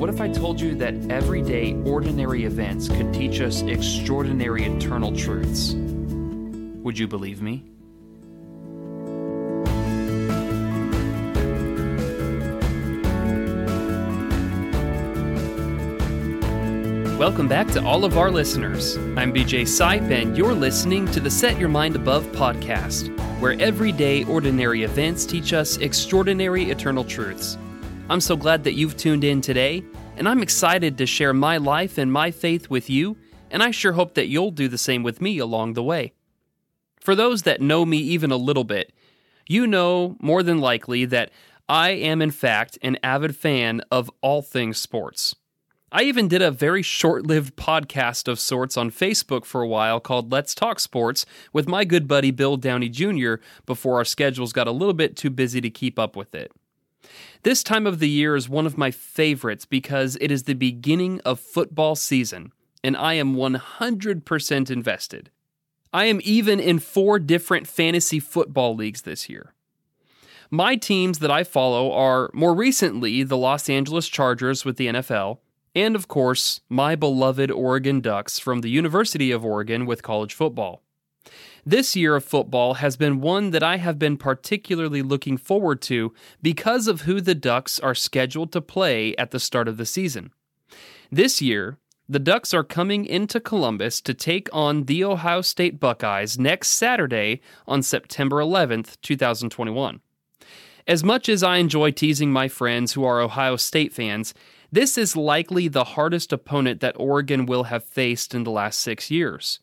what if I told you that everyday, ordinary events could teach us extraordinary eternal truths? Would you believe me? Welcome back to all of our listeners. I'm BJ Sipe, and you're listening to the Set Your Mind Above podcast, where everyday, ordinary events teach us extraordinary eternal truths. I'm so glad that you've tuned in today, and I'm excited to share my life and my faith with you, and I sure hope that you'll do the same with me along the way. For those that know me even a little bit, you know more than likely that I am, in fact, an avid fan of all things sports. I even did a very short lived podcast of sorts on Facebook for a while called Let's Talk Sports with my good buddy Bill Downey Jr. before our schedules got a little bit too busy to keep up with it. This time of the year is one of my favorites because it is the beginning of football season, and I am 100% invested. I am even in four different fantasy football leagues this year. My teams that I follow are more recently the Los Angeles Chargers with the NFL, and of course, my beloved Oregon Ducks from the University of Oregon with college football. This year of football has been one that I have been particularly looking forward to because of who the Ducks are scheduled to play at the start of the season. This year, the Ducks are coming into Columbus to take on the Ohio State Buckeyes next Saturday on September 11th, 2021. As much as I enjoy teasing my friends who are Ohio State fans, this is likely the hardest opponent that Oregon will have faced in the last six years.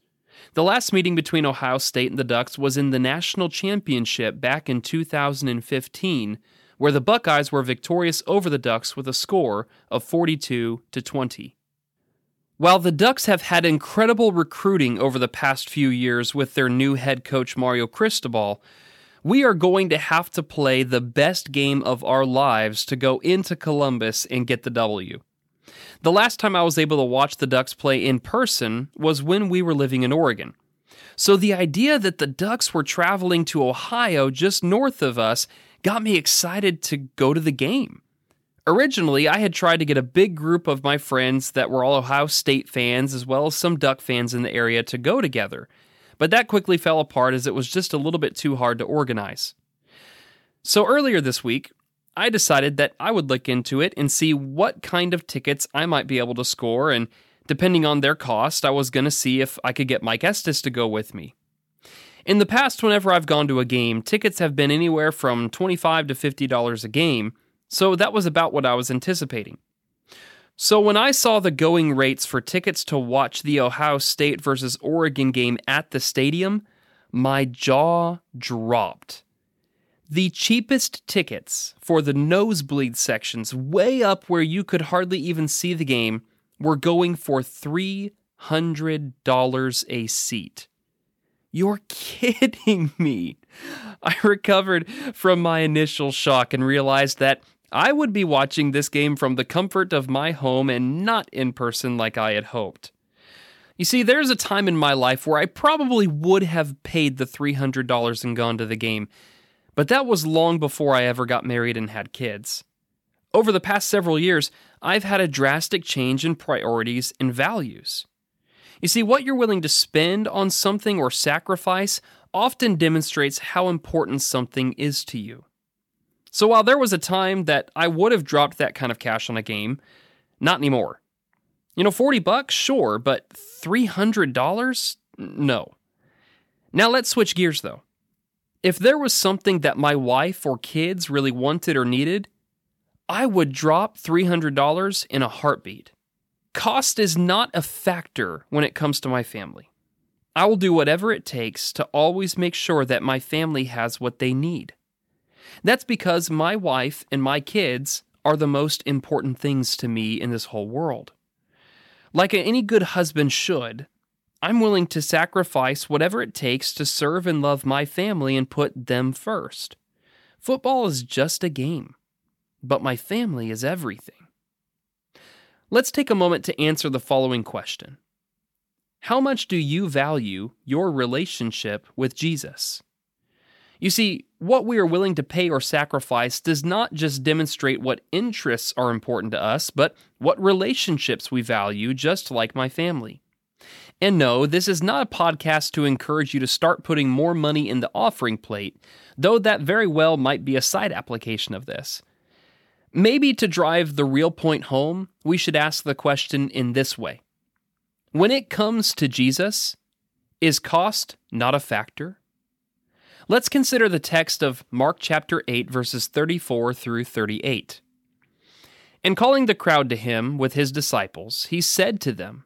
The last meeting between Ohio State and the Ducks was in the national championship back in 2015, where the Buckeyes were victorious over the Ducks with a score of 42 to 20. While the Ducks have had incredible recruiting over the past few years with their new head coach Mario Cristobal, we are going to have to play the best game of our lives to go into Columbus and get the W. The last time I was able to watch the Ducks play in person was when we were living in Oregon. So the idea that the Ducks were traveling to Ohio just north of us got me excited to go to the game. Originally, I had tried to get a big group of my friends that were all Ohio State fans, as well as some Duck fans in the area, to go together. But that quickly fell apart as it was just a little bit too hard to organize. So earlier this week, I decided that I would look into it and see what kind of tickets I might be able to score, and depending on their cost, I was going to see if I could get Mike Estes to go with me. In the past, whenever I've gone to a game, tickets have been anywhere from 25 to $50 a game, so that was about what I was anticipating. So when I saw the going rates for tickets to watch the Ohio State versus Oregon game at the stadium, my jaw dropped. The cheapest tickets for the nosebleed sections, way up where you could hardly even see the game, were going for $300 a seat. You're kidding me. I recovered from my initial shock and realized that I would be watching this game from the comfort of my home and not in person like I had hoped. You see, there's a time in my life where I probably would have paid the $300 and gone to the game but that was long before I ever got married and had kids. Over the past several years, I've had a drastic change in priorities and values. You see, what you're willing to spend on something or sacrifice often demonstrates how important something is to you. So while there was a time that I would have dropped that kind of cash on a game, not anymore. You know, 40 bucks, sure, but $300? No. Now let's switch gears though. If there was something that my wife or kids really wanted or needed, I would drop $300 in a heartbeat. Cost is not a factor when it comes to my family. I will do whatever it takes to always make sure that my family has what they need. That's because my wife and my kids are the most important things to me in this whole world. Like any good husband should, I'm willing to sacrifice whatever it takes to serve and love my family and put them first. Football is just a game, but my family is everything. Let's take a moment to answer the following question How much do you value your relationship with Jesus? You see, what we are willing to pay or sacrifice does not just demonstrate what interests are important to us, but what relationships we value, just like my family. And no, this is not a podcast to encourage you to start putting more money in the offering plate, though that very well might be a side application of this. Maybe to drive the real point home, we should ask the question in this way When it comes to Jesus, is cost not a factor? Let's consider the text of Mark chapter 8, verses 34 through 38. And calling the crowd to him with his disciples, he said to them,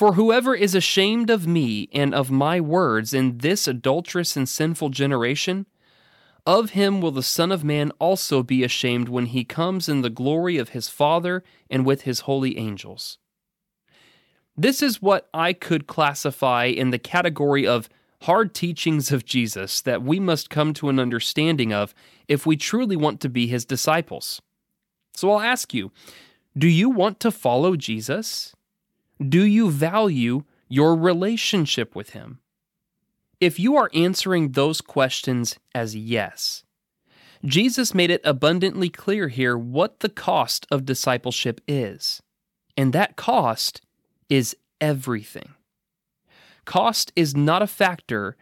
For whoever is ashamed of me and of my words in this adulterous and sinful generation, of him will the Son of Man also be ashamed when he comes in the glory of his Father and with his holy angels. This is what I could classify in the category of hard teachings of Jesus that we must come to an understanding of if we truly want to be his disciples. So I'll ask you do you want to follow Jesus? Do you value your relationship with him? If you are answering those questions as yes, Jesus made it abundantly clear here what the cost of discipleship is. And that cost is everything. Cost is not a factor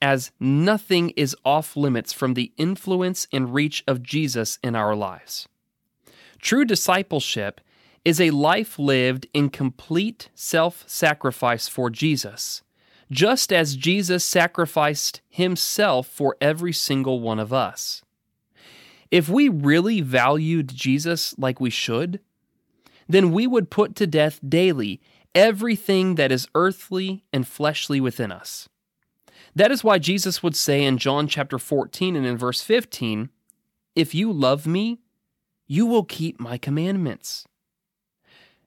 as nothing is off limits from the influence and reach of Jesus in our lives. True discipleship is a life lived in complete self sacrifice for Jesus, just as Jesus sacrificed himself for every single one of us. If we really valued Jesus like we should, then we would put to death daily everything that is earthly and fleshly within us. That is why Jesus would say in John chapter 14 and in verse 15, If you love me, you will keep my commandments.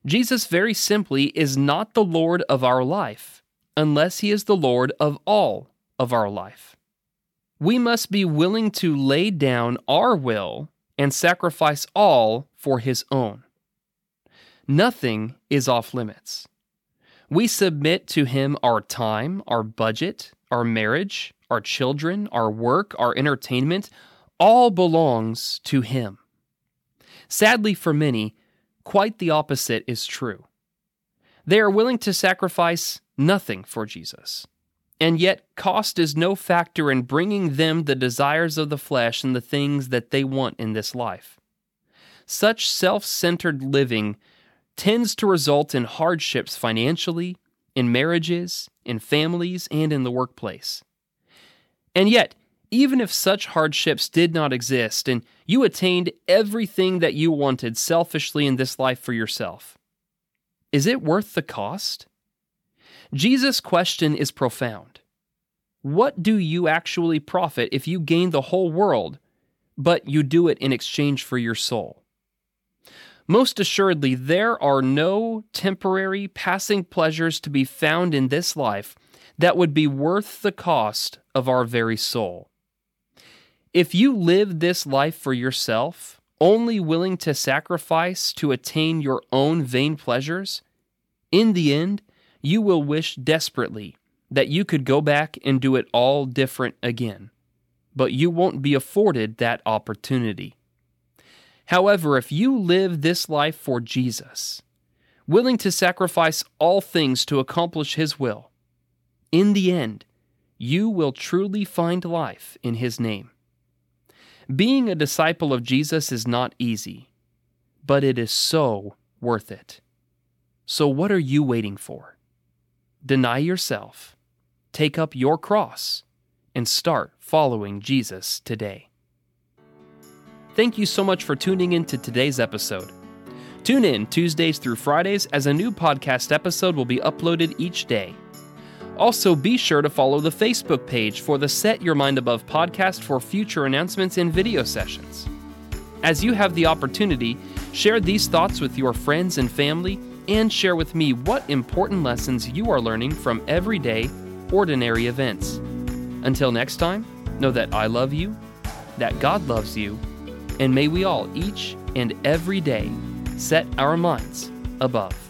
Jesus, very simply, is not the Lord of our life unless he is the Lord of all of our life. We must be willing to lay down our will and sacrifice all for his own. Nothing is off limits. We submit to him our time, our budget, our marriage, our children, our work, our entertainment, all belongs to him. Sadly, for many, quite the opposite is true. They are willing to sacrifice nothing for Jesus. And yet, cost is no factor in bringing them the desires of the flesh and the things that they want in this life. Such self centered living tends to result in hardships financially, in marriages, in families, and in the workplace. And yet, even if such hardships did not exist and you attained everything that you wanted selfishly in this life for yourself, is it worth the cost? Jesus' question is profound. What do you actually profit if you gain the whole world, but you do it in exchange for your soul? Most assuredly, there are no temporary passing pleasures to be found in this life that would be worth the cost of our very soul. If you live this life for yourself, only willing to sacrifice to attain your own vain pleasures, in the end, you will wish desperately that you could go back and do it all different again. But you won't be afforded that opportunity. However, if you live this life for Jesus, willing to sacrifice all things to accomplish His will, in the end, you will truly find life in His name. Being a disciple of Jesus is not easy, but it is so worth it. So, what are you waiting for? Deny yourself, take up your cross, and start following Jesus today. Thank you so much for tuning in to today's episode. Tune in Tuesdays through Fridays as a new podcast episode will be uploaded each day. Also, be sure to follow the Facebook page for the Set Your Mind Above podcast for future announcements and video sessions. As you have the opportunity, share these thoughts with your friends and family and share with me what important lessons you are learning from everyday, ordinary events. Until next time, know that I love you, that God loves you, and may we all each and every day set our minds above.